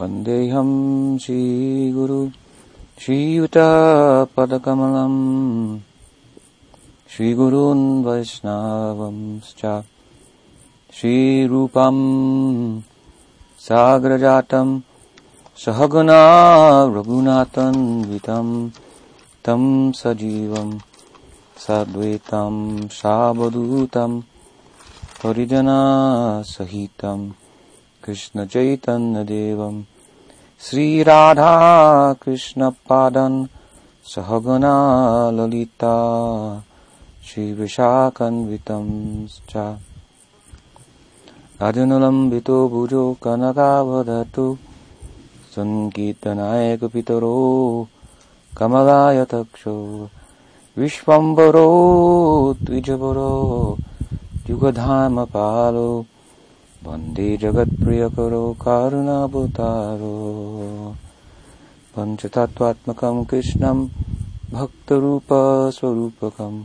वन्देऽहं श्रीगुरु श्रीयुतपदकमलम् श्रीगुरून् वैष्णवंश्च श्रीरूपम् साग्रजातम् सहगुणा रघुनाथन्वितम् तं सजीवम् सद्वैतम् सावधूतम् परिजनासहितम् कृष्णचैतन्यदेवम् श्रीराधा कृष्णपादन् सहगना ललिता श्रीविशाखन्वितम् च अजनुलम्बितो भुजो कनकावधतु सङ्कीर्तनायकपितरो कमलायतक्षो विश्वम्बरो द्विजवरो युगधामपालो वंदे जगत्प्रियकरो कारुणावतारो। पञ्चतत्त्वात्मकम् कृष्णम् भक्तरूपस्वरूपकम्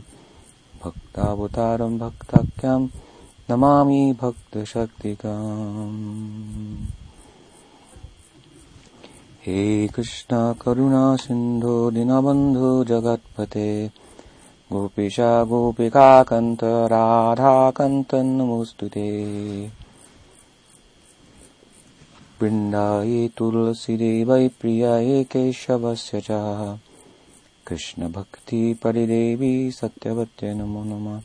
भक्तावतारम् भक्ताख्यम् नमामि भक्तशक्तिकम्। हे कृष्ण करुणा सिन्धो दीनबन्धो जगत्पते, गोपीशा गोपिकाकन्त राधाकन्तन्नमोऽस्तु ते। वृन्दाये तुलसीदेवै प्रियायै केशवस्य च। कृष्णभक्तिपरिदेवी सत्यवत्यै नमो नमः।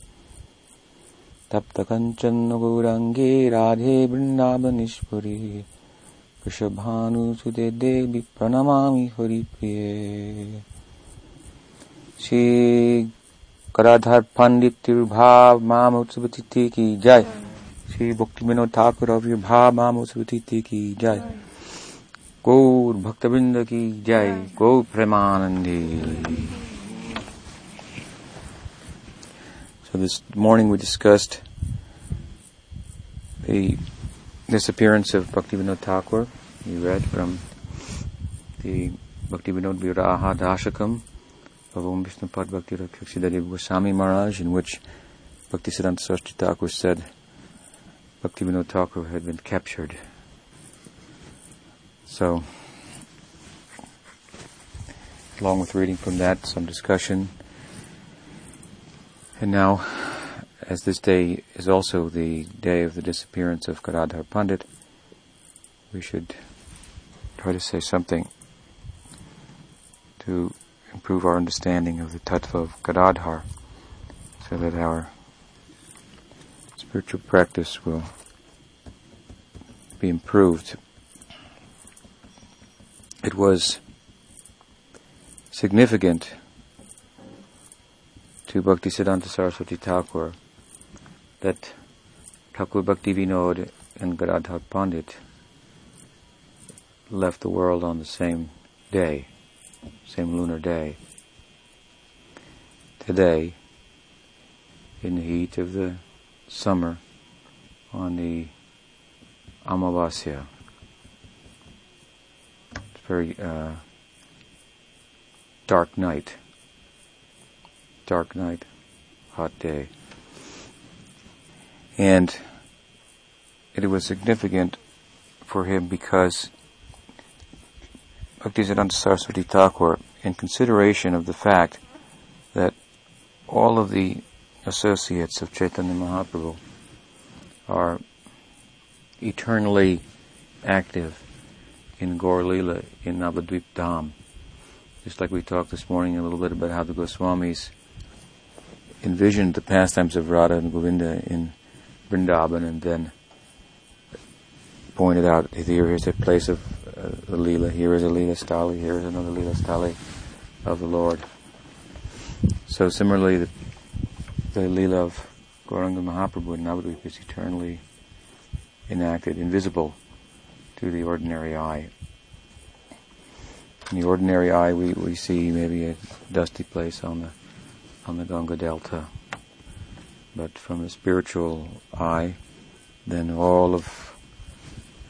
तप्तकञ्चन गौरङ्गे राधे वृन्दावनीश्वरी। वृषभानुसुते देवी प्रणमामि हरिप्रिये। श्री कराधार पंडित तिरुभाव माम उत्सव तिथि की जय। श्री भक्ति विनोद ठाकुर अविर्भाव माम उत्सव तिथि की जय गौर भक्तवृंद की जय गौ Premanandi So this morning we discussed the disappearance of Bhaktivinoda Thakur. We read from the Bhaktivinoda Viraha Dashakam of Om Vishnupad Bhakti Rakshasidadev Goswami Maharaj, in which Bhaktisiddhanta Saraswati Thakur said Bhaktivinoda Thakur had been captured. So, along with reading from that, some discussion. And now, as this day is also the day of the disappearance of Gadadhar Pandit, we should try to say something to improve our understanding of the tattva of Gadadhar so that our spiritual practice will be improved. It was significant to Bhaktisiddhanta Saraswati Thakur that Thakur Bhakti Vinod and Gadadhar Pandit left the world on the same day, same lunar day. Today, in the heat of the summer, on the Amavasya, it's very uh, dark night, dark night, hot day. And it was significant for him because Bhaktisiddhanta Saraswati Thakur, in consideration of the fact that all of the associates of Chaitanya Mahaprabhu are eternally active in Gaur Lila in Navadvip Dham. Just like we talked this morning a little bit about how the Goswamis envisioned the pastimes of Radha and Govinda in Vrindavan and then pointed out here is a place of uh, Leela, here is a Leela Sthali, here is another Leela Sthali of the Lord. So similarly, the, the Leela of Gauranga Mahaprabhu in Navadvip is eternally enacted, invisible to the ordinary eye. In the ordinary eye, we, we see maybe a dusty place on the on the Ganga Delta, but from the spiritual eye, then all of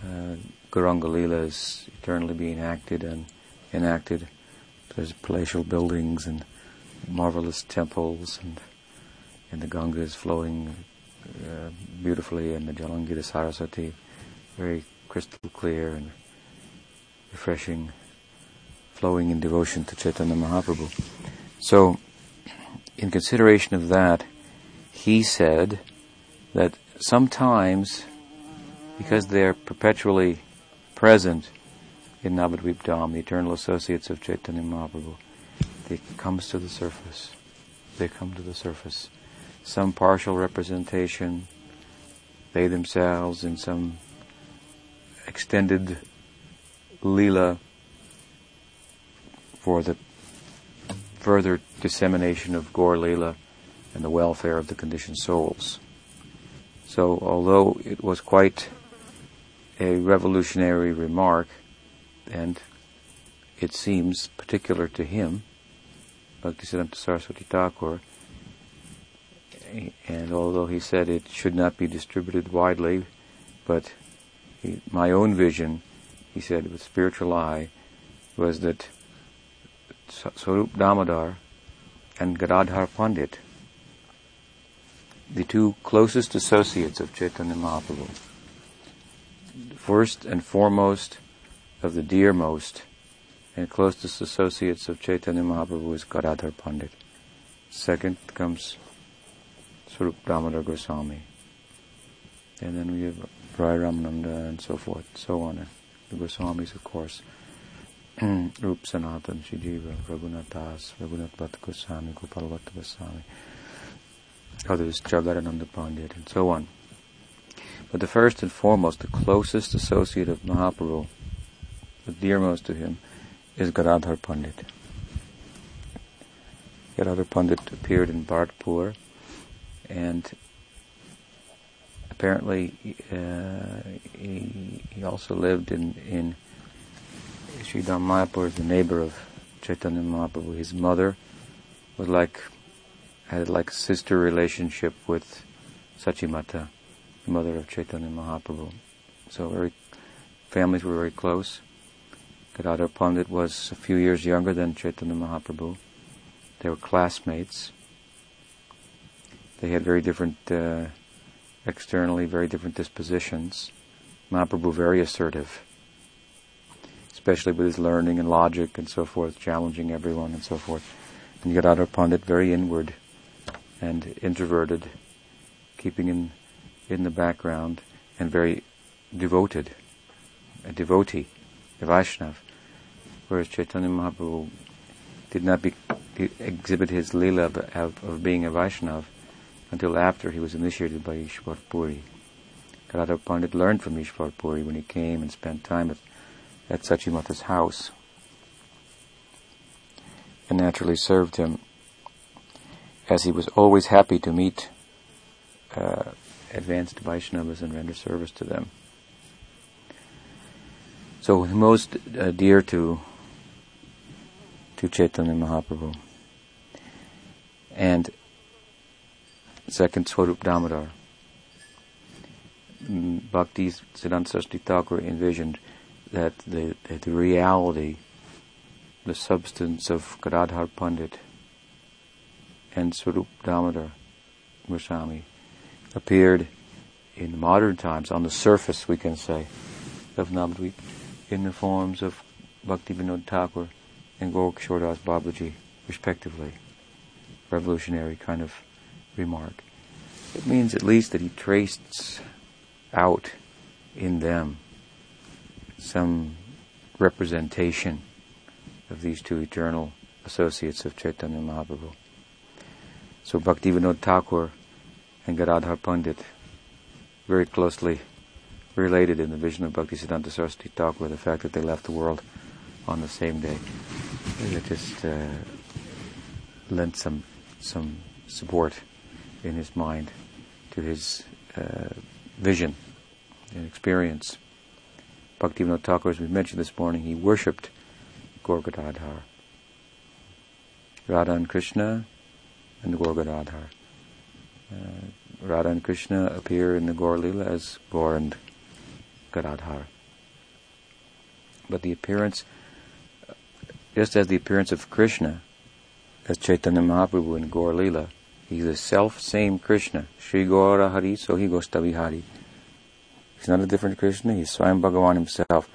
uh, Gauranga Leela is eternally being acted and enacted. There's palatial buildings and marvelous temples, and and the Ganga is flowing uh, beautifully, and the Jalangita Saraswati very crystal clear, and refreshing, flowing in devotion to Chaitanya Mahaprabhu. So, in consideration of that, he said that sometimes, because they're perpetually present in Navadvip Dham, the eternal associates of Chaitanya Mahaprabhu, they comes to the surface. They come to the surface. Some partial representation, they themselves in some extended lila for the further dissemination of Gaur Lila and the welfare of the conditioned souls. So, although it was quite a revolutionary remark, and it seems particular to him, Bhaktisiddhanta Saraswati Thakur, and although he said it should not be distributed widely, but he, my own vision, he said with spiritual eye, was that Swarup Damodar and Gadadhar Pandit, the two closest associates of Chaitanya Mahaprabhu, first and foremost of the dearmost and closest associates of Chaitanya Mahaprabhu is Gadadhar Pandit. Second comes Swarup Damodar Goswami. And then we have Rai Ramananda and so forth, so on. The Goswamis, of course. Rup Sanatan, Sri Jiva, Raghunath Raghunath Goswami, Gopal Bhatta Goswami, others, Jagadananda Pandit, and so on. But the first and foremost, the closest associate of Mahaprabhu, the dearmost to him, is Gadadhar Pandit. Gadadhar Pandit appeared in Bharatpur, and apparently uh, he, he also lived in, in Sridham Mayapur the neighbor of Chaitanya Mahaprabhu. His mother was like, had like a sister relationship with Sachimata, the mother of Chaitanya Mahaprabhu. So very, families were very close. Gadadhar Pandit was a few years younger than Chaitanya Mahaprabhu. They were classmates. They had very different, uh, externally very different dispositions. Mahaprabhu very assertive especially with his learning and logic and so forth, challenging everyone and so forth. And Gadadhar Pandit very inward and introverted, keeping in in the background and very devoted, a devotee, a Vaishnav. Whereas Chaitanya Mahaprabhu did not be, exhibit his lila of, of, of, being a Vaishnav until after he was initiated by Ishwar Puri. Pandit learned from Ishwar Puri when he came and spent time with at Sachimata's house and naturally served him as he was always happy to meet uh, advanced Vaishnavas and render service to them. So most uh, dear to to Chaitanya Mahaprabhu. And second Swarup Damodar. Mm, Bhakti Siddhanta Saraswati Thakur envisioned that the, the reality, the substance of Gadadhar Pandit and Swarup Damodar Goswami appeared in modern times, on the surface, we can say, of Navadvip, in the forms of Bhakti Vinod Thakur and Gaur Das Babaji, respectively. Revolutionary kind of remark. It means at least that he traced out in them some representation of these two eternal associates of Chaitanya Mahaprabhu. So Bhaktivinoda Thakur and Gadadhar Pandit very closely related in the vision of Bhaktisiddhanta Saraswati Thakur, the fact that they left the world on the same day. It just uh, lent some some support in his mind to his uh, vision and experience. Bhaktivinoda Thakur, as we mentioned this morning, he worshipped Gaur Gadadhar. Radha and Krishna and Gaur Gadadhar. Uh, Radha and Krishna appear in the Gaur Lila as Gaur and Gadadhar. But the appearance, just as the appearance of Krishna as Chaitanya Mahaprabhu in Gaur Lila, he's the self same Krishna. Sri Gaura Hari, so he goes to Vihari. He's not a different Krishna, he's Swayam Bhagavan himself.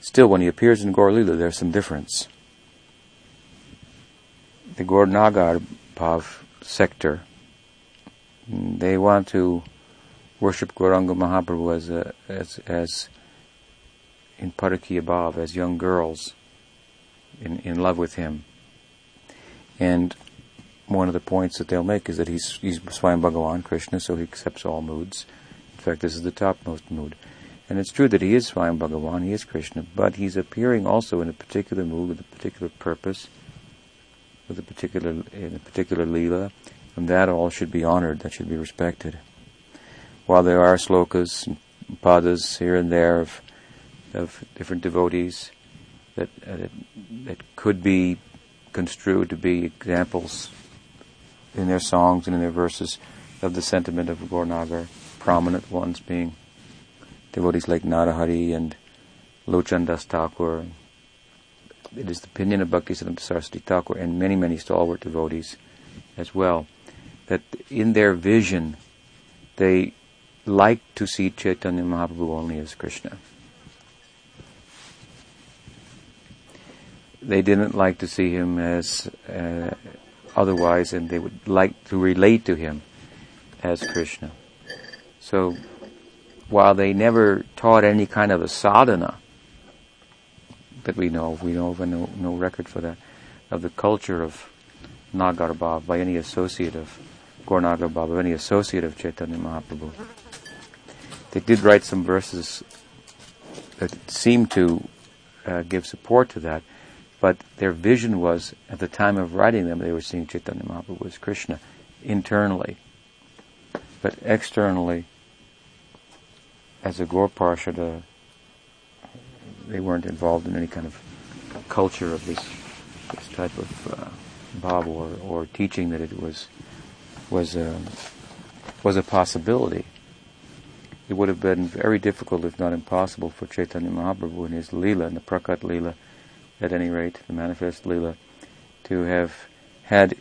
Still, when he appears in Gaur there's some difference. The Gaur Nagar Bhav sector, they want to worship Gauranga Mahaprabhu as, a, as, as in Parakiya Bhav, as young girls in, in love with him. And one of the points that they'll make is that he's, he's Swayam Bhagavan, Krishna, so he accepts all moods. In fact, this is the topmost mood. And it's true that he is Swayam Bhagavan, he is Krishna, but he's appearing also in a particular mood with a particular purpose, with a particular, in a particular lila, and that all should be honored, that should be respected. While there are slokas and padas here and there of, of different devotees that, uh, that could be construed to be examples in their songs and in their verses of the sentiment of Gaur Nagar, prominent ones being devotees like Narahari and Lochan Das Thakur. It is the opinion of Bhaktisiddhanta Saraswati Thakur and many, many stalwart devotees as well, that in their vision they like to see Chaitanya Mahaprabhu only as Krishna. They didn't like to see him as uh, otherwise, and they would like to relate to him as Krishna. So while they never taught any kind of a sadhana that we know of, we know of no, no record for that, of the culture of Nagar by any associate of Gaur Nagar Bhav, any associate of Chaitanya Mahaprabhu. They did write some verses that seemed to uh, give support to that, but their vision was, at the time of writing them, they were seeing Chaitanya Mahaprabhu as Krishna internally. But externally, as a Gaur Parshada, they weren't involved in any kind of culture of this this type of uh, or, or teaching that it was was a, um, was a possibility. It would have been very difficult, if not impossible, for Chaitanya Mahaprabhu in his lila, in the Prakat lila, at any rate, the manifest lila, to have had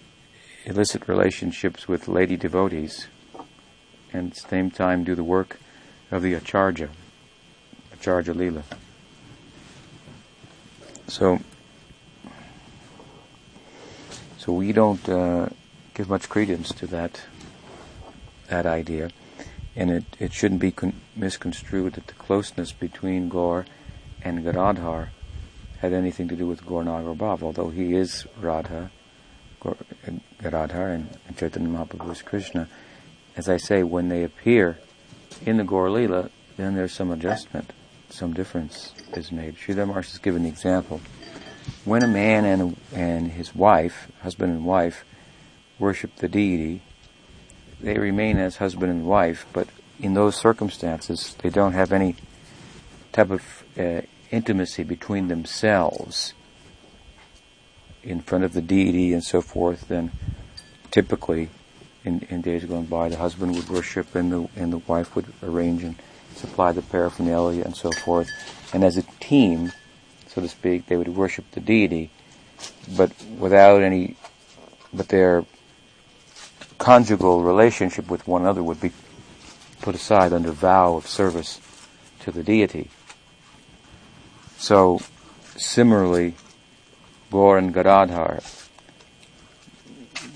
illicit relationships with lady devotees, and at the same time do the work of the Acharya, Acharya Lila. So, so we don't uh, give much credence to that that idea, and it, it shouldn't be con- misconstrued that the closeness between Gaur and Gadadhar had anything to do with Gaur Nagar Bhav, although he is Radha, Gadadhar, and, Chaitanya Mahaprabhu is Krishna. As I say, when they appear in the Gaur Lila, then there's some adjustment, some difference is made. Sridhar Maharaj has given the example. When a man and, and his wife, husband and wife, worship the deity, they remain as husband and wife, but in those circumstances, they don't have any type of uh, intimacy between themselves in front of the deity and so forth, then typically in, in days gone by, the husband would worship and the, and the wife would arrange and supply the paraphernalia and so forth. And as a team, so to speak, they would worship the deity, but without any, but their conjugal relationship with one another would be put aside under vow of service to the deity. So, similarly, Gaur and Gadadhar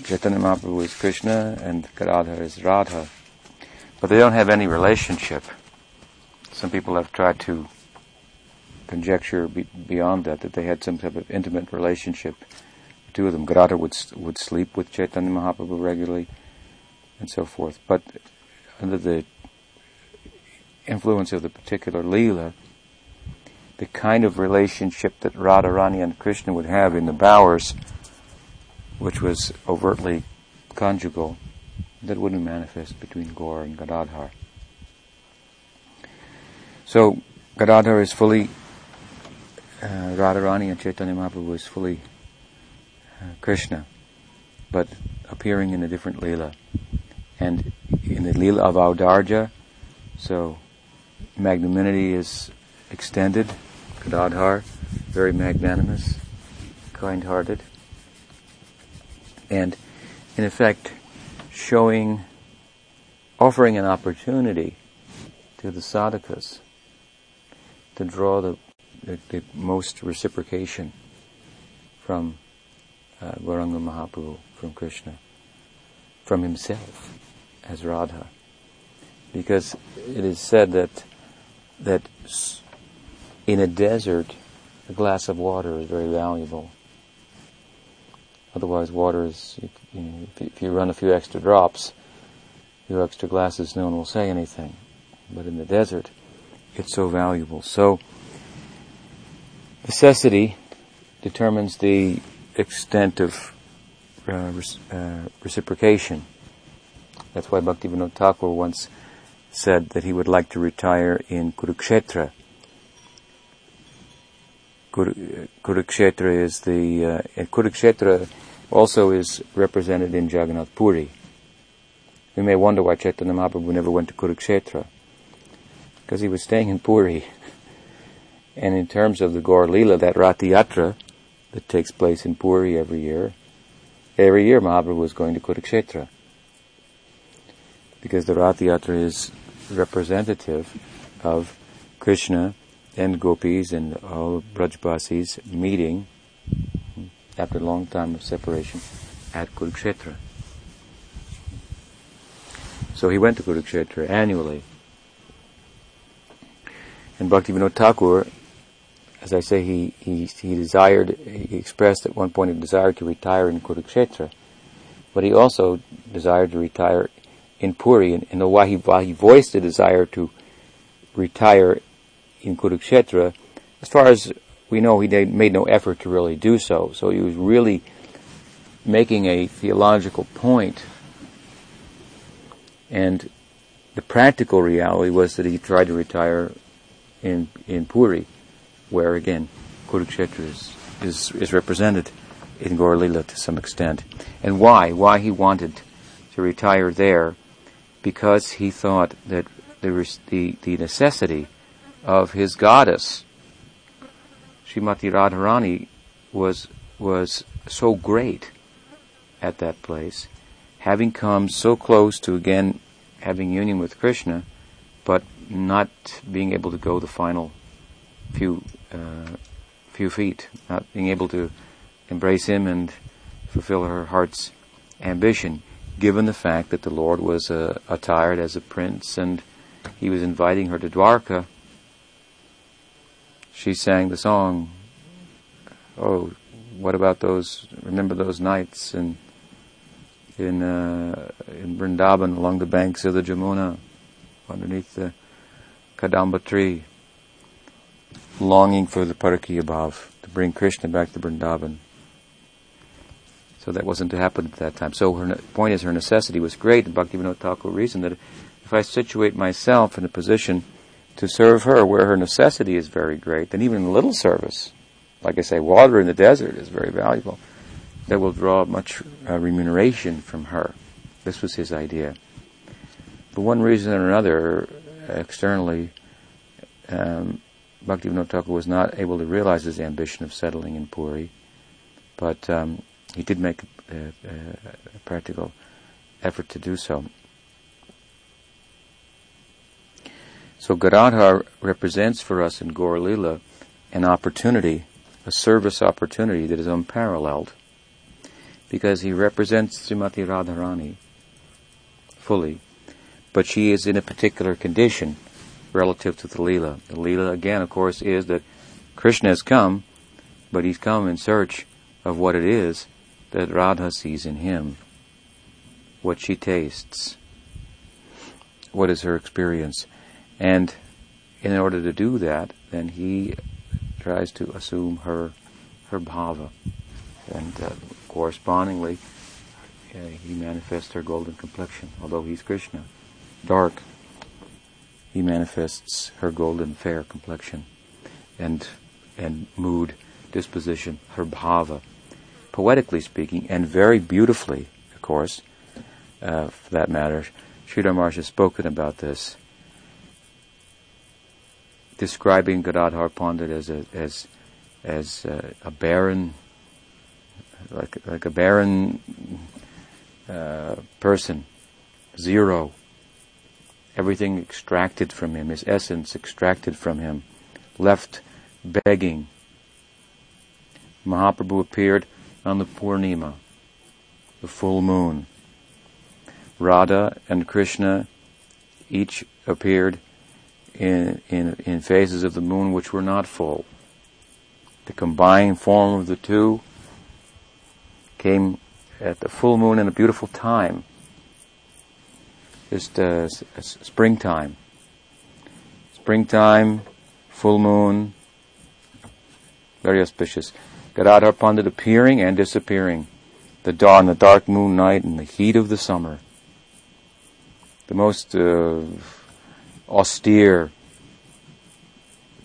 Chaitanya Mahaprabhu is Krishna and Gadadhar is Radha. But they don't have any relationship. Some people have tried to conjecture be, beyond that, that they had some type of intimate relationship. The two of them, Gadadhar would, would sleep with Chaitanya Mahaprabhu regularly and so forth. But under the influence of the particular Leela, the kind of relationship that Radharani and Krishna would have in the bowers which was overtly conjugal, that wouldn't manifest between Gaur and Gadadhar. So Gadadhar is fully uh, Radharani and Chaitanya Mahaprabhu is fully uh, Krishna, but appearing in a different Leela. And in the Leela of Audarya, so magnanimity is extended, Gadadhar, very magnanimous, kind-hearted and in effect showing, offering an opportunity to the sadhakas to draw the the, the most reciprocation from uh, Gauranga Mahaprabhu, from Krishna, from himself as Radha. Because it is said that that in a desert, a glass of water is very valuable. Otherwise, water is, you know, if you run a few extra drops, few extra glasses, no one will say anything. But in the desert, it's so valuable. So, necessity determines the extent of uh, uh, reciprocation. That's why Bhaktivinoda Thakur once said that he would like to retire in Kurukshetra. Kurukshetra is the, uh, and Kurukshetra also is represented in Jagannath Puri. We may wonder why Chaitanya Mahaprabhu never went to Kurukshetra. Because he was staying in Puri. and in terms of the Gaur that Ratha Yatra that takes place in Puri every year, every year Mahaprabhu was going to Kurukshetra. Because the Ratha Yatra is representative of Krishna and gopis and all Brajbasis meeting after a long time of separation at Kurukshetra. So he went to Kurukshetra annually. And Bhaktivinoda Thakur, as I say, he, he, he desired, he expressed at one point a desire to retire in Kurukshetra, but he also desired to retire in Puri, and, and why he, why he voiced a desire to retire in Kurukshetra, as far as we know, he made no effort to really do so. So he was really making a theological point. And the practical reality was that he tried to retire in, in Puri, where again, Kurukshetra is, is, is represented in Gaur Lila to some extent. And why? Why he wanted to retire there because he thought that there was the, the necessity of his goddess, Srimati Radharani, was, was so great at that place, having come so close to again having union with Krishna, but not being able to go the final few uh, few feet, not being able to embrace him and fulfill her heart's ambition given the fact that the Lord was uh, attired as a prince and he was inviting her to Dwarka, she sang the song, Oh, what about those, remember those nights in, in, uh, in Vrindavan along the banks of the Jamuna, underneath the Kadamba tree, longing for the Parakiya Bhav, to bring Krishna back to Vrindavan. So that wasn't to happen at that time. So her point is her necessity was great, and Bhaktivinoda Thakur reasoned that if I situate myself in a position to serve her where her necessity is very great, then even a little service, like I say, water in the desert is very valuable, that will draw much uh, remuneration from her. This was his idea. For one reason or another, externally, um, Bhaktivinoda Thakur was not able to realize his ambition of settling in Puri, but um, he did make a, a, a practical effort to do so. So Gadadhar represents for us in Gaur Lila an opportunity, a service opportunity that is unparalleled, because he represents Srimati Radharani fully, but she is in a particular condition relative to the Leela. The Leela, again, of course, is that Krishna has come, but he's come in search of what it is that Radha sees in him, what she tastes, what is her experience. And in order to do that, then he tries to assume her her bhava. And uh, correspondingly, uh, he manifests her golden complexion, although he's Krishna. Dark, he manifests her golden fair complexion and and mood, disposition, her bhava poetically speaking, and very beautifully, of course, uh, for that matter. Sridhar Maharaj has spoken about this, describing Gadadhar Pandit as a, as, as uh, a barren, like, like a barren uh, person, zero. Everything extracted from him, his essence extracted from him, left begging. Mahaprabhu appeared on the Purnima, the full moon. Radha and Krishna each appeared in, in, in phases of the moon which were not full. The combined form of the two came at the full moon in a beautiful time, just uh, springtime. Springtime, full moon, very auspicious. Gadadhar Pandit appearing and disappearing. The dawn, the dark moon night, and the heat of the summer. The most uh, austere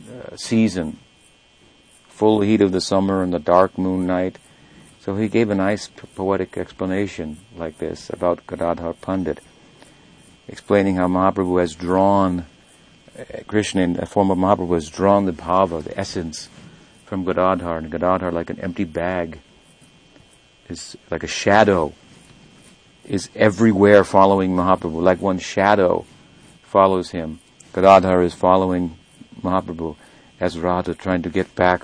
uh, season. Full heat of the summer and the dark moon night. So he gave a nice poetic explanation like this about Gadadhar Pandit, explaining how Mahaprabhu has drawn, uh, Krishna in the form of Mahaprabhu has drawn the bhava, the essence from Gadadhar, and Gadadhar, like an empty bag, is like a shadow, is everywhere following Mahaprabhu, like one shadow follows him. Gadadhar is following Mahaprabhu as Radha trying to get back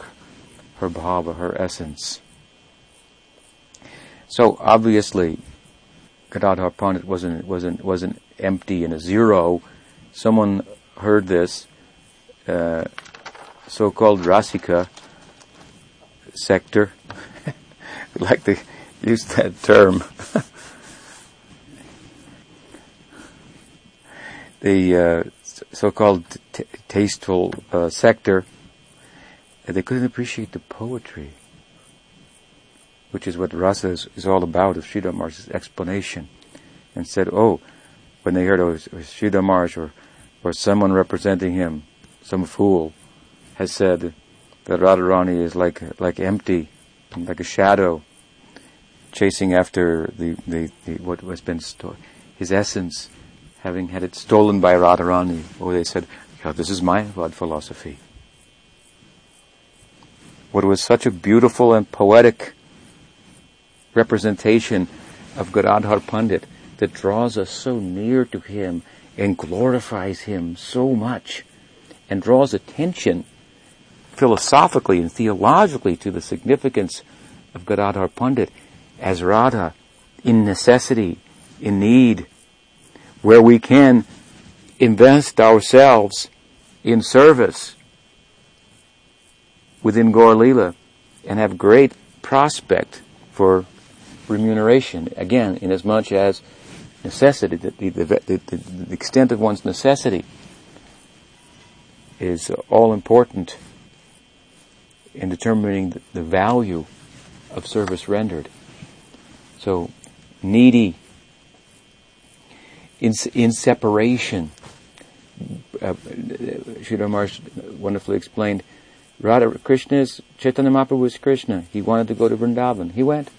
her bhava, her essence. So obviously, Gadadhar Pandit wasn't, wasn't, wasn't empty and a zero. Someone heard this, uh, so-called Rasika, sector. like to use that term. the uh, so-called t- tasteful uh, sector, they couldn't appreciate the poetry, which is what rasa is, is all about, of Sridhar explanation, and said, oh, when they heard oh, Sridhar or, or someone representing him, some fool, has said, that Radharani is like like empty, like a shadow, chasing after the, the, the what has been sto- his essence, having had it stolen by Radharani. Or they said, "This is Mayavad philosophy." What was such a beautiful and poetic representation of Gadadhar Pandit that draws us so near to him and glorifies him so much and draws attention philosophically and theologically to the significance of Gadadhar Pandit as Radha in necessity, in need, where we can invest ourselves in service within Gaur Lila and have great prospect for remuneration. Again, inasmuch as necessity, the, the, the, the, extent of one's necessity is all important in determining the value of service rendered. So, needy, in, in separation. Uh, Sridhar Maharaj wonderfully explained, Radha Krishna's, Chaitanya Mahaprabhu was Krishna. He wanted to go to Vrindavan. He went.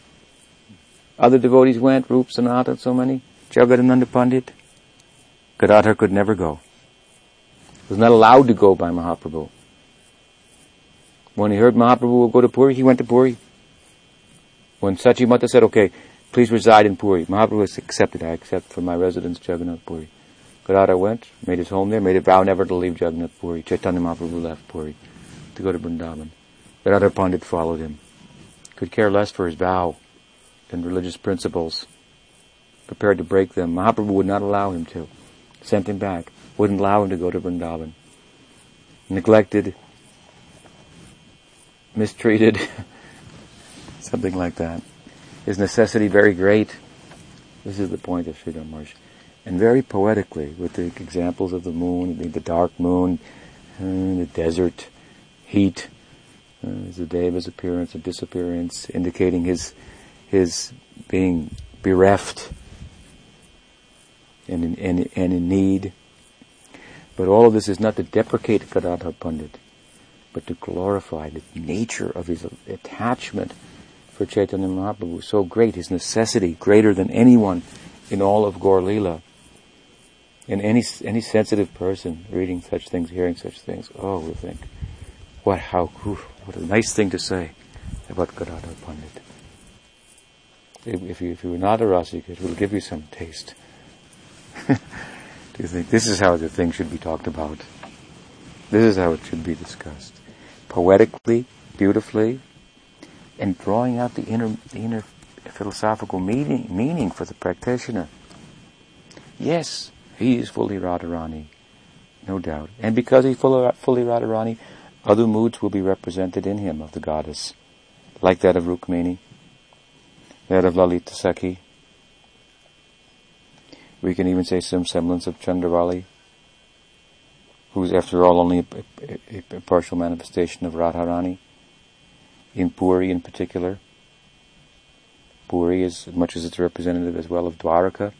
Other devotees went, Rup, Sanatan, so many. Jagadananda Pandit. Gadadhar could never go. He Was not allowed to go by Mahaprabhu. When he heard Mahaprabhu will go to Puri, he went to Puri. When Sachimata said, okay, please reside in Puri, Mahaprabhu accepted, I accept for my residence Jagannath Puri. Gadadhar went, made his home there, made a vow never to leave Jagannath Puri. Chaitanya Mahaprabhu left Puri to go to Vrindavan. Gadadhar Pandit followed him. Could care less for his vow and religious principles. Prepared to break them. Mahaprabhu would not allow him to. Sent him back. Wouldn't allow him to go to Vrindavan. Neglected, mistreated, something like that. Is necessity very great? This is the point of Sridhar Maharaj. And very poetically, with the examples of the moon, the dark moon, uh, the desert, heat, uh, the day of his appearance and disappearance, indicating his his being bereft and in, and, and in need. But all of this is not to deprecate Gadadhar Pandit but to glorify the nature of his attachment for Chaitanya Mahaprabhu. So great, his necessity, greater than anyone in all of Gaur Lila. And any, any sensitive person reading such things, hearing such things, oh, we think, what, how, what a nice thing to say about Gadadhar Pandit. If you, if you were not a Rasika, it will give you some taste. Do you think this is how the thing should be talked about? This is how it should be discussed poetically, beautifully, and drawing out the inner, inner philosophical meaning, meaning for the practitioner. Yes, he is fully Radharani, no doubt. And because he's fully, fully Radharani, other moods will be represented in him of the goddess, like that of Rukmini, that of Lalita Sakhi. We can even say some semblance of Chandravali, who's after all only a, a, a partial manifestation of Radharani. In Puri in particular, Puri is as much as it's representative as well of Dwaraka,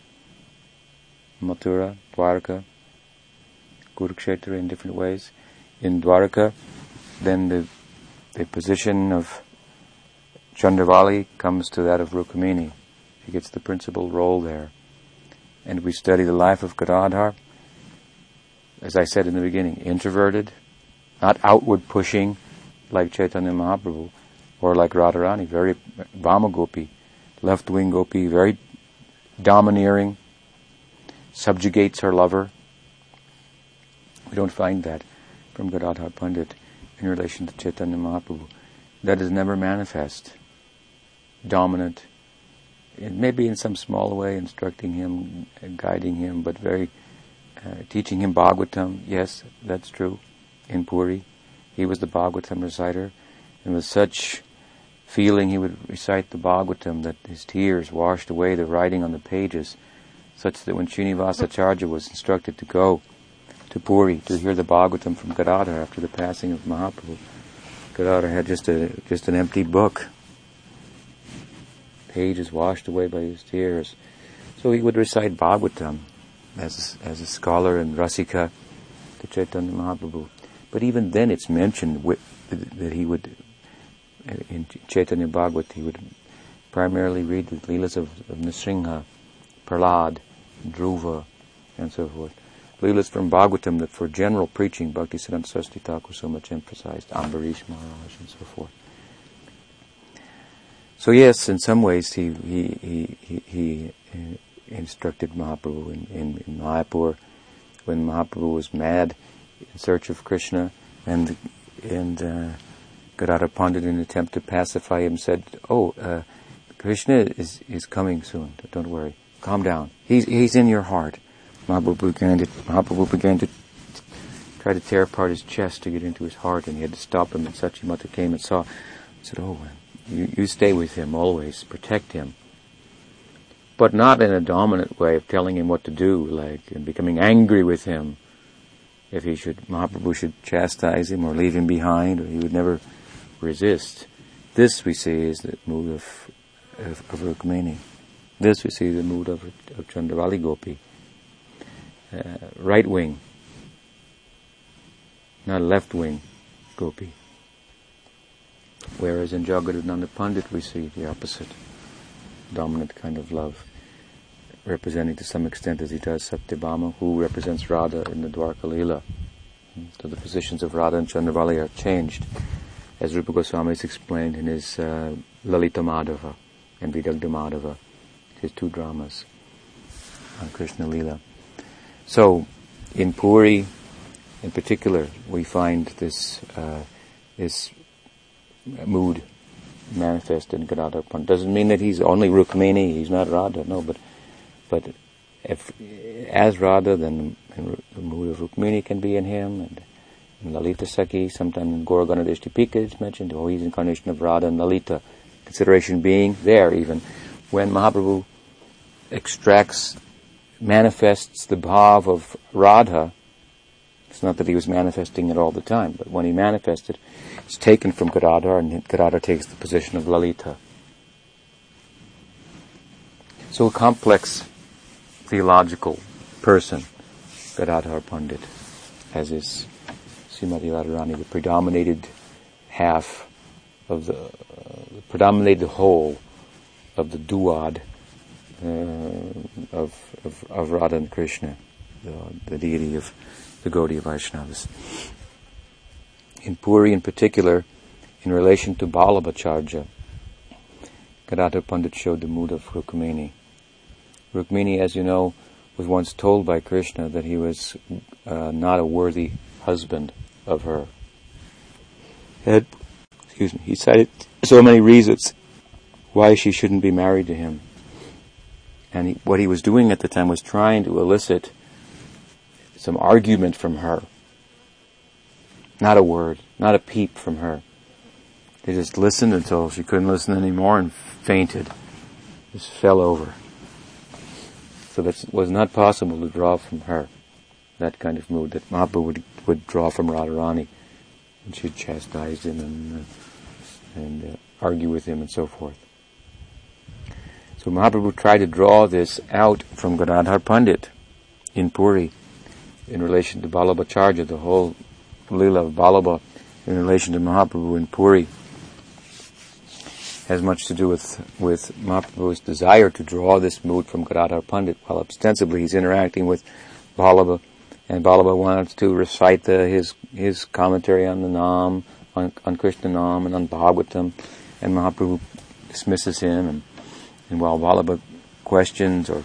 Mathura, Dwaraka, Kurukshetra in different ways. In Dwaraka, then the, the position of Chandravali comes to that of Rukmini. She gets the principal role there. And we study the life of Gadadhar, as I said in the beginning, introverted, not outward pushing like Chaitanya Mahaprabhu or like Radharani, very Vamagopi, left wing gopi, very domineering, subjugates her lover. We don't find that from Gadadhar Pandit in relation to Chaitanya Mahaprabhu. That is never manifest. Dominant, maybe in some small way instructing him, guiding him, but very uh, teaching him Bhagavatam. Yes, that's true. In Puri, he was the Bhagavatam reciter, and with such feeling he would recite the Bhagavatam that his tears washed away the writing on the pages, such that when Srinivasacharya was instructed to go to Puri to hear the Bhagavatam from Gadadhar after the passing of Mahaprabhu, Gadadhar had just a just an empty book pages washed away by his tears. So he would recite Bhagavatam as as a scholar and Rasika to Chaitanya Mahaprabhu. But even then it's mentioned that he would, in Chaitanya Bhagavat, he would primarily read the Leelas of, of Nrsimha, Prahlad, Dhruva, and so forth. Leelas from Bhagavatam that for general preaching, Bhaktisiddhanta Saraswati Thakur so much emphasized, Ambarish Maharaj, and so forth. So yes, in some ways he he he he, he uh, instructed Mahaprabhu in, in, in Mayapur when Mahaprabhu was mad in search of Krishna, and and uh, Gadadhar Pandit in an attempt to pacify him, said, "Oh, uh, Krishna is is coming soon. Don't worry. Calm down. He's he's in your heart." Mahaprabhu began to Mahaprabhu began to try to tear apart his chest to get into his heart, and he had to stop him. And Sachimata came and saw. Said, "Oh, you, you stay with him always, protect him. But not in a dominant way of telling him what to do, like and becoming angry with him. If he should, Mahaprabhu should chastise him or leave him behind, or he would never resist. This we see is the mood of, of, of Rukmini. This we see the mood of, of Chandravali Gopi. Uh, right wing, not left wing Gopi. Whereas in Jagadananda Pandit we see the opposite, dominant kind of love, representing to some extent as he does Satyabhama, who represents Radha in the Dwarka Leela. So the positions of Radha and Chandravali are changed, as Rupa Goswami has explained in his uh, Lalita Madhava and Vidagdha Madhava, his two dramas on Krishna Leela. So, in Puri, in particular, we find this uh, this mood manifest in Gadadhar. Doesn't mean that he's only Rukmini, he's not Radha, no, but but if as Radha, then the mood of Rukmini can be in him, and in Lalita Sakhi, sometimes in Gaura Ganoddesha Dipika it's mentioned, oh, he's incarnation of Radha and Lalita. Consideration being there even when Mahaprabhu extracts, manifests the bhav of Radha, it's not that he was manifesting it all the time, but when he manifested, it's taken from Gadadhar, and Gadadhar takes the position of Lalita. So a complex theological person, Gadadhar Pandit, as is Srimati Radharani, the predominated half of the, uh, predominated whole of the duad uh, of, of, of Radha and Krishna, the, the deity of the Gaudiya Vaishnavas. In Puri in particular, in relation to Vallabhacharya, Gadadhar Pandit showed the mood of Rukmini. Rukmini, as you know, was once told by Krishna that he was uh, not a worthy husband of her. had, excuse me, he cited so many reasons why she shouldn't be married to him. And he, what he was doing at the time was trying to elicit some argument from her. Not a word, not a peep from her. They just listened until she couldn't listen anymore and fainted. Just fell over. So that was not possible to draw from her that kind of mood that Mahaprabhu would, would draw from Radharani. And she'd chastise him and, uh, and uh, argue with him and so forth. So Mahaprabhu tried to draw this out from Gadadhar Pandit in Puri in relation to Vallabhacharya, the whole lila of Vallabha in relation to Mahaprabhu in Puri has much to do with, with Mahaprabhu's desire to draw this mood from Gadadhar Pandit while ostensibly he's interacting with Vallabha and Vallabha wants to recite the, his, his commentary on the Nam, on, on Krishna Nam and on Bhagavatam and Mahaprabhu dismisses him and, and while Vallabha questions or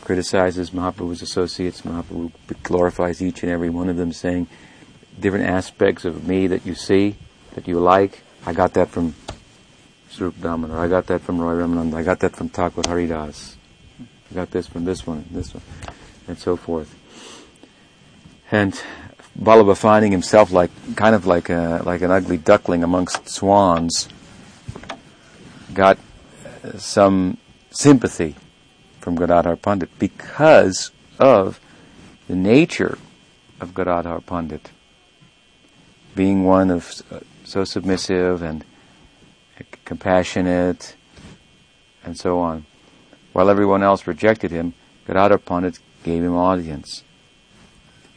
criticizes Mahaprabhu's associates, Mahaprabhu glorifies each and every one of them saying different aspects of me that you see, that you like. I got that from Swarup Damodar. I got that from Roy Ramananda. I got that from Thakur Haridas. I got this from this one, this one, and so forth. And Vallabha finding himself like, kind of like a, like an ugly duckling amongst swans, got some sympathy from Gadadhar Pandit because of the nature of Gadadhar Pandit. Being one of uh, so submissive and compassionate, and so on. While everyone else rejected him, Gadadhar Pandit gave him audience.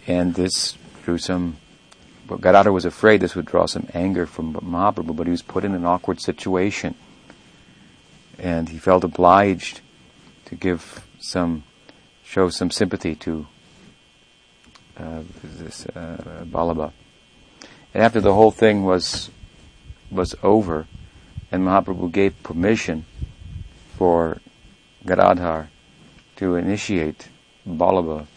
And this drew some, well, Gadadhar was afraid this would draw some anger from Mahaprabhu, but he was put in an awkward situation. And he felt obliged to give some, show some sympathy to uh, this uh, Vallabha. And after the whole thing was was over, and Mahaprabhu gave permission for Gadadhar to initiate Vallabha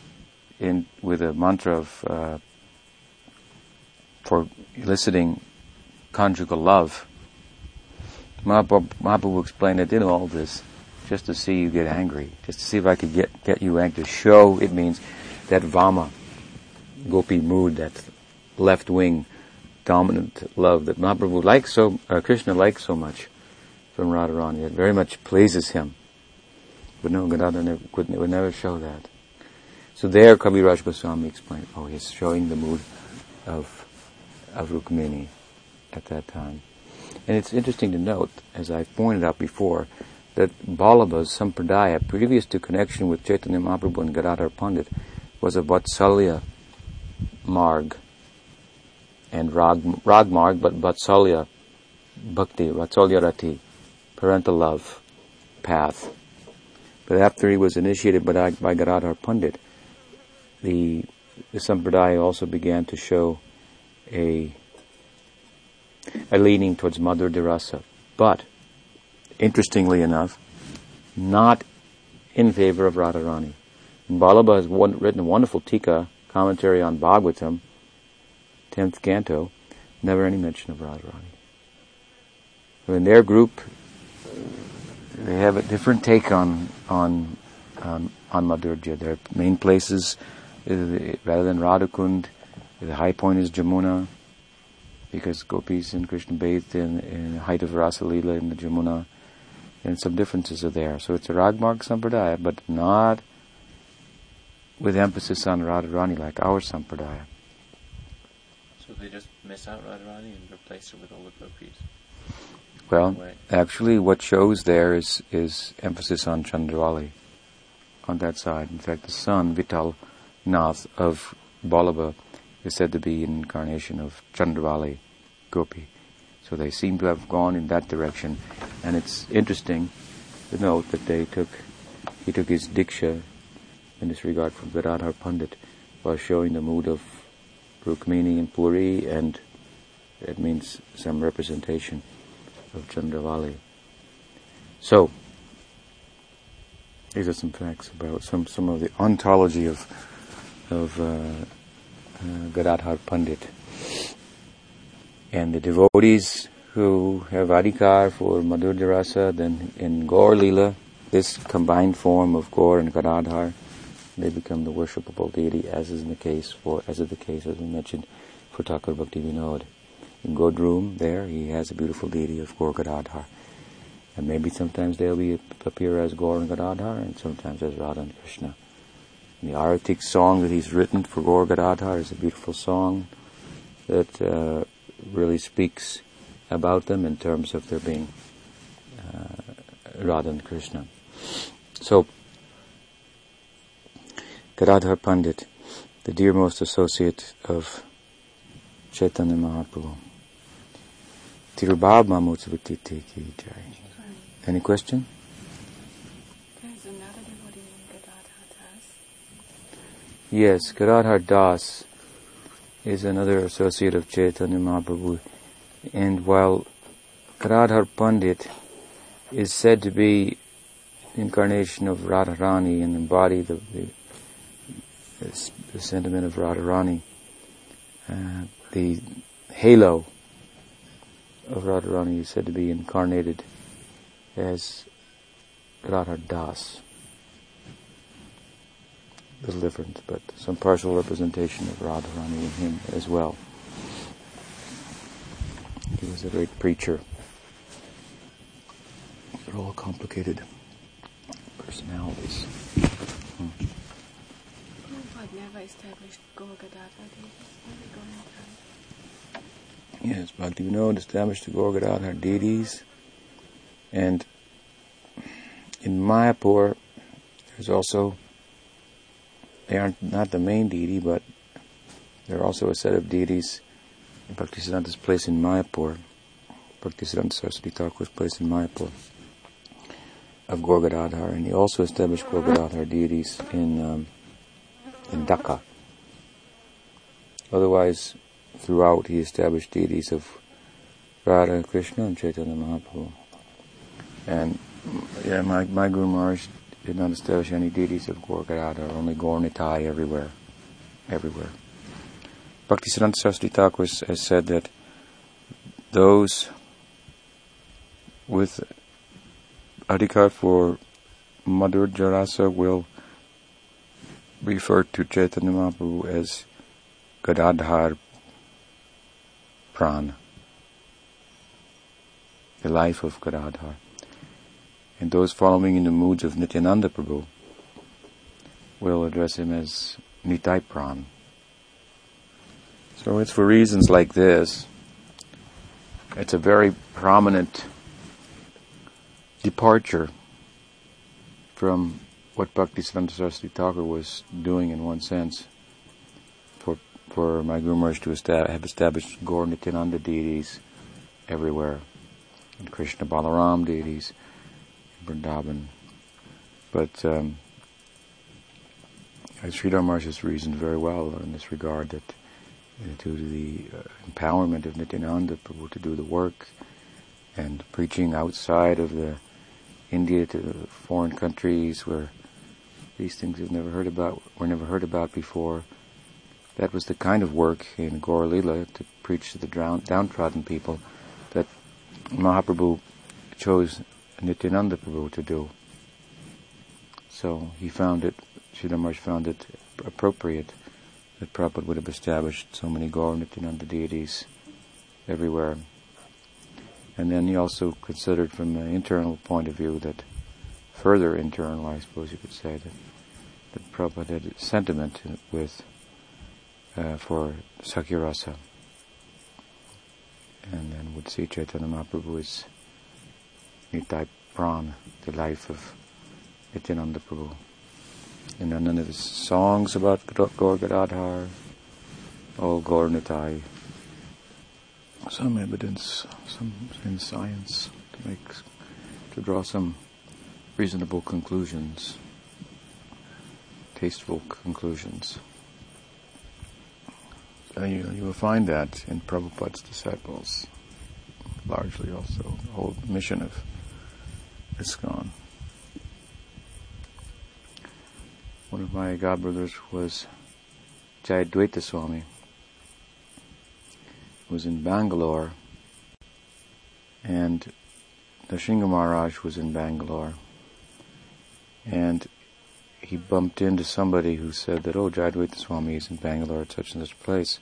in with a mantra of uh, for eliciting conjugal love. Mahaprabhu, explained, I did all this just to see you get angry, just to see if I could get, get you angry, to show it means that Vama, Gopi mood, that left wing dominant love that Mahaprabhu likes so, uh, Krishna likes so much from Radharani. It very much pleases him. But no, Gadadhar would never show that. So there Kaviraj Goswami explained, oh, he's showing the mood of, of Rukmini at that time. And it's interesting to note, as I've pointed out before, that Vallabha's Sampradaya, previous to connection with Chaitanya Mahaprabhu and Gadadhar Pandit, was a Vatsalya Marg, and Rag, Ragmarg, but Vatsalya Bhakti, Vatsalya Rati, parental love path. But after he was initiated by, by Gadadhar Pandit, the, the Sampradaya also began to show a, a leaning towards Madhur Dirasa. But, interestingly enough, not in favor of Radharani. And Vallabha has one, written a wonderful tika, commentary on Bhagavatam, 10th canto, never any mention of Radharani. In their group, they have a different take on on um, on, on Madhurya. Their main places, rather than Radhakund, the high point is Jamuna, because gopis and Krishna bathed in, in the height of Rasa Lila in the Jamuna, and some differences are there. So it's a Ragmarg Sampradaya, but not with emphasis on Radharani like our Sampradaya. So they just miss out Radharani and replace her with all the gopis? Well, actually, what shows there is is emphasis on Chandravali, on that side. In fact, the son Vitthal Nath of Vallabha is said to be an incarnation of Chandravali Gopi. So they seem to have gone in that direction, and it's interesting to note that they took he took his diksha in this regard from Gadadhar Pandit while showing the mood of Rukmini and Puri, and it means some representation of Chandravali. So, these are some facts about some, some of the ontology of of uh, uh, Gadadhar Pandit. And the devotees who have adhikar for Madhurya Rasa, then in Gaur Lila, this combined form of Gaur and Gadadhar, they become the worshipable deity, as is the case for, as is the case, as we mentioned, for Thakur Bhakti Vinod. In Godrum, there, he has a beautiful deity of Gaur Gadadhar. And maybe sometimes they'll be appear as Gaur and Gadadhar, and sometimes as Radha and Krishna. The Aratik song that he's written for Gaur Gadadhar is a beautiful song that uh, really speaks about them in terms of their being uh, Radha and Krishna. So, Gadadhar Pandit, the dearmost associate of Chaitanya Mahaprabhu. Tirobhav Mamutsavititi ki jai. Any question? There's another devotee named Gadadhar Das. Yes, Gadadhar Das is another associate of Chaitanya Mahaprabhu. And while Gadadhar Pandit is said to be incarnation of Radharani and embody the, the, the sentiment of Radharani, uh, the halo of Radharani is said to be incarnated as Radha Das. Different, but some partial representation of Radharani in him as well. He was a great preacher. They're all complicated personalities. Hmm. Prabhupada never established Gaur Gadadhar deities, only Gaur Yes, Bhaktivinoda established the Gaur Gadadhar deities, and in Mayapur, there's also they aren't not the main deity, but they're also a set of deities Bhaktisiddhanta's place in Mayapur. Bhaktisiddhanta Saraswati Thakur's place in Mayapur of Gaur Gadadhar, and he also established Gaur Gadadhar deities in um, in Dhaka. Otherwise, throughout he established deities of Radha, Krishna, and Chaitanya Mahaprabhu. And yeah, my, my Guru Maharaj did not establish any deities of Gaur Gadadhar, only Gaur Nitai everywhere, everywhere. Bhaktisiddhanta Saraswati Thakur has said that those with adhikar for Madhurya Rasa will refer to Chaitanya Mahaprabhu as Gadadhar Pran, the life of Gadadhar. And those following in the moods of Nityananda Prabhu will address him as Nitai Pran. So it's for reasons like this. It's a very prominent departure from what Bhaktisiddhanta Saraswati Thakur was doing in one sense for for my Guru Maharaj to estab- have established Gaur Nityananda deities everywhere and Krishna Balaram deities Vrindavan. But um, Sridhar Maharaj has reasoned very well in this regard that due to the uh, empowerment of Nityananda Prabhu to do the work and preaching outside of the India to the foreign countries where these things have never heard about were never heard about before. That was the kind of work in Gaur to preach to the drown, downtrodden people that Mahaprabhu chose Nityananda Prabhu to do. So he found it, Sridhar found it appropriate that Prabhupada would have established so many Gaur Nityananda deities everywhere. And then he also considered from an internal point of view that further internal, I suppose you could say, that, that Prabhupada had sentiment with uh, for Sakyarasa. And then would see Chaitanya Mahaprabhu as Nitai Pran, the life of Nityananda Prabhu. And then his songs about Gaur Gadadhar, all Gaur Nitai. Some evidence, some in science to make, to draw some reasonable conclusions, tasteful conclusions. So you, you will find that in Prabhupada's disciples, largely also the whole mission of ISKCON. One of my godbrothers was Jayadvaita Swami. He was in Bangalore, and Nrsimha Maharaj was in Bangalore, and he bumped into somebody who said that, oh, Jayadvaita Swami is in Bangalore at such and such place.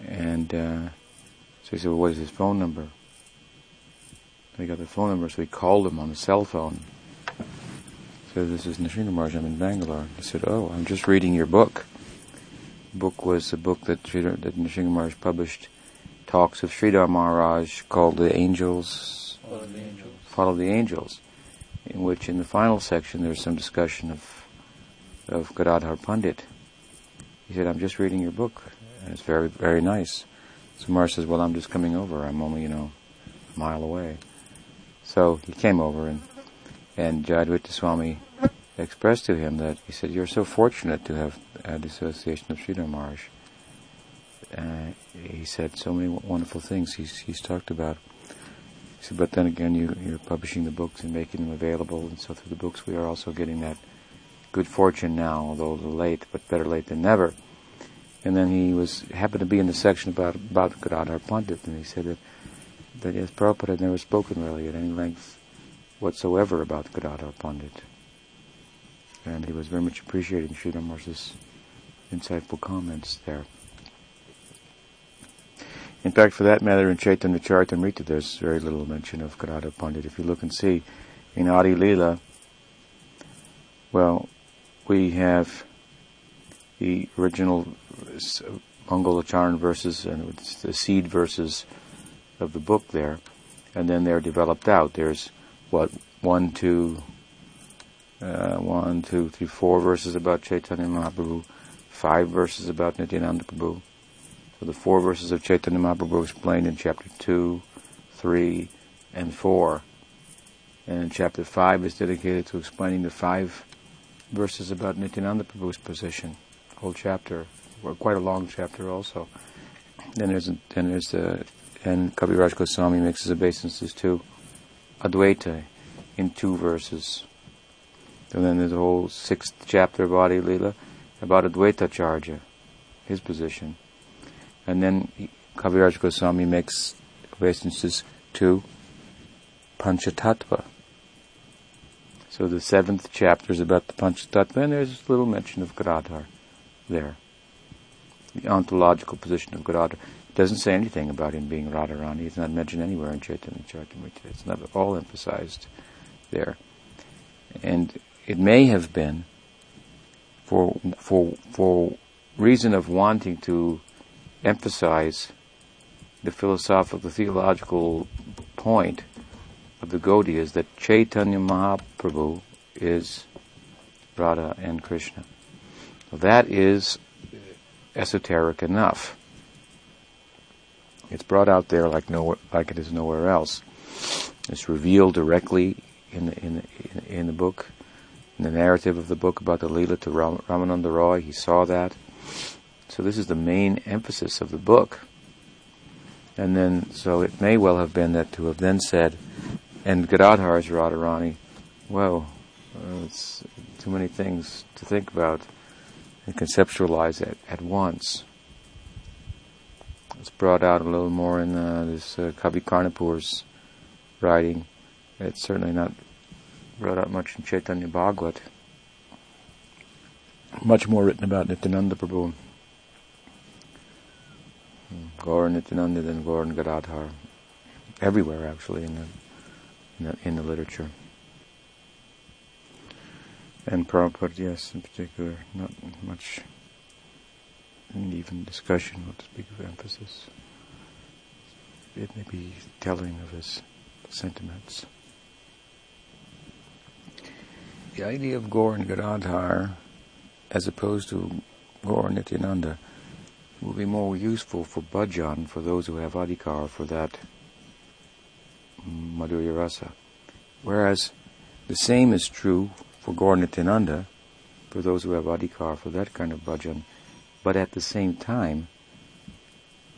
And uh, so he said, well, what is his phone number? He got the phone number, so we called him on his cell phone. Said, this is Nrsimha Maharaj, I'm in Bangalore. He said, oh, I'm just reading your book. The book was a book that, Sridhar, that Nrsimha Maharaj published, talks of Sridhar Maharaj called The Angels. Follow the angels. Follow the Angels in which in the final section there's some discussion of of Gadadhar Pandit. He said, I'm just reading your book, and it's very, very nice. So Mars says, well, I'm just coming over. I'm only, you know, a mile away. So he came over, and, and Jayadvaita Swami expressed to him that, he said, you're so fortunate to have had the association of Sridhar Maharaj. Uh, he said so many wonderful things he's, he's talked about. He said, but then again, you, you're publishing the books and making them available, and so through the books we are also getting that good fortune now, although late, but better late than never. And then he was happened to be in the section about about Gadadhar Pandit, and he said that that yes, Prabhupada had never spoken really at any length whatsoever about Gadadhar Pandit, and he was very much appreciating Sridhar Maharaj's insightful comments there. In fact, for that matter, in Chaitanya Charitamrita, there's very little mention of Gadadhar Pandit. If you look and see in Adi Leela, well, we have the original Mangalacharan verses and the seed verses of the book there, and then they're developed out. There's what one, two, uh, one, two, three, four verses about Chaitanya Mahaprabhu, five verses about Nityananda Prabhu. So the four verses of Chaitanya Mahaprabhu explained in chapter two, three, and four. And chapter five is dedicated to explaining the five verses about Nityananda Prabhu's position. Whole chapter, or quite a long chapter also. Then there's then there's the and Kaviraj Goswami makes his obeisances to Advaita in two verses. And then there's a whole sixth chapter of Adi about Advaita Charja, his position. And then Kaviraj Goswami makes obeisances to Panchatattva. So the seventh chapter is about the Panchatattva, and there's a little mention of Gadadhar there. The ontological position of Gadadhar. It doesn't say anything about him being Radharani. It's not mentioned anywhere in Chaitanya Charitamrita. It's not at all emphasized there. And it may have been for, for, for reason of wanting to emphasize the philosophical, the theological point of the Gaudiyas that Chaitanya Mahaprabhu is Radha and Krishna. that is esoteric enough. It's brought out there like no, like it is nowhere else. It's revealed directly in the, in the, in the book, in the narrative of the book about the Leela to Ram, Ramananda Roy. He saw that. So this is the main emphasis of the book. And then, so it may well have been that to have then said, and Gadadhar is Radharani, well, uh, it's too many things to think about and conceptualize it at once. It's brought out a little more in uh, this uh, Kavi Karnapur's writing. It's certainly not brought out much in Chaitanya Bhagavat. Much more written about Nityananda Prabhu. Gaur Nityananda than Gaur and Gadadhar. Everywhere, actually, in the, in the, in the literature. And Prabhupada, yes, in particular, not much even discussion, not to speak of emphasis. It may be telling of his sentiments. The idea of Gaur and Gadadhar, as opposed to Gaur and Nityananda, will be more useful for bhajan, for those who have adhikar for that madhurya rasa. Whereas the same is true for Gaur for those who have adhikar for that kind of bhajan. But at the same time,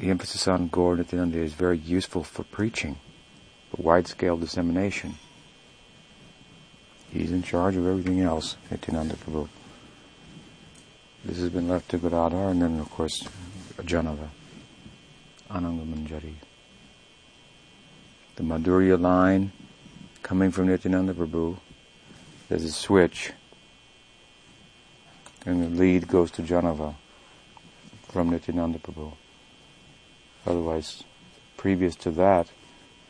the emphasis on Gaur is very useful for preaching, for wide-scale dissemination. He's in charge of everything else, Nityananda Prabhu. This has been left to Gadadhar, and then, of course, Jahnava. Anangamanjari. The Madhurya line coming from Nityananda Prabhu, there's a switch, and the lead goes to Jahnava from Nityananda Prabhu. Otherwise, previous to that,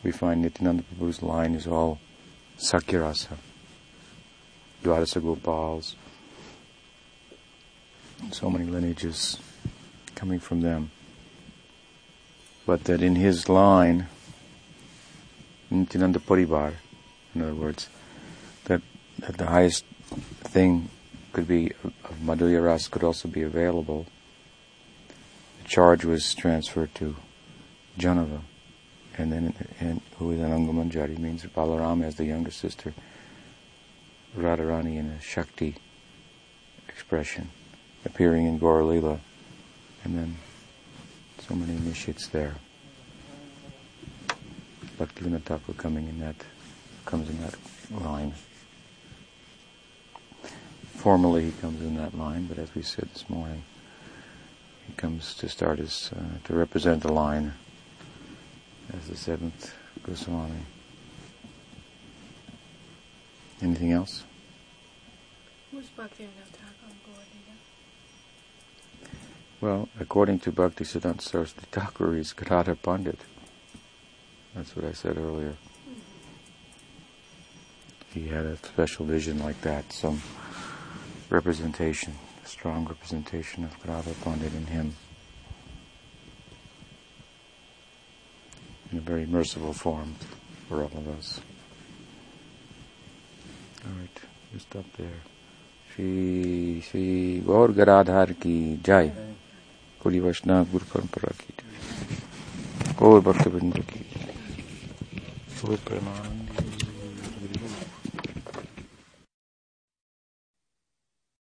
we find Nityananda Prabhu's line is all Sakyarasa, Dwadasa Gopals, so many lineages coming from them. But that in his line, Nityananda Paribar, in other words, that, the highest thing could be of Madhurya Ras could also be available. The charge was transferred to Jahnava, and then and who is an Angamanjari means Balarama as the younger sister, Radharani in a Shakti expression, appearing in Gauralila, and then so many initiates there. Bhaktivinoda Thakur coming in that comes in that line. Formally, he comes in that line, but as we said this morning, he comes to start as uh, to represent the line as the seventh Goswami. Anything else? Who's Bhaktivinoda Thakur Gauriya? Well, according to Bhakti Siddhanta Saraswati Thakur, he's Gadadhar Pandit. That's what I said earlier. He had a special vision like that, some representation, strong representation of Gadadhar Pandit in him. In a very merciful form for all of us. Alright, we'll stop there. Shri Shri Gaur Gadadhar ki Jai. Kuli Vaishnava Guru Parampara ki Jai. Gaur Bhaktivinoda ki Jai. Gaur.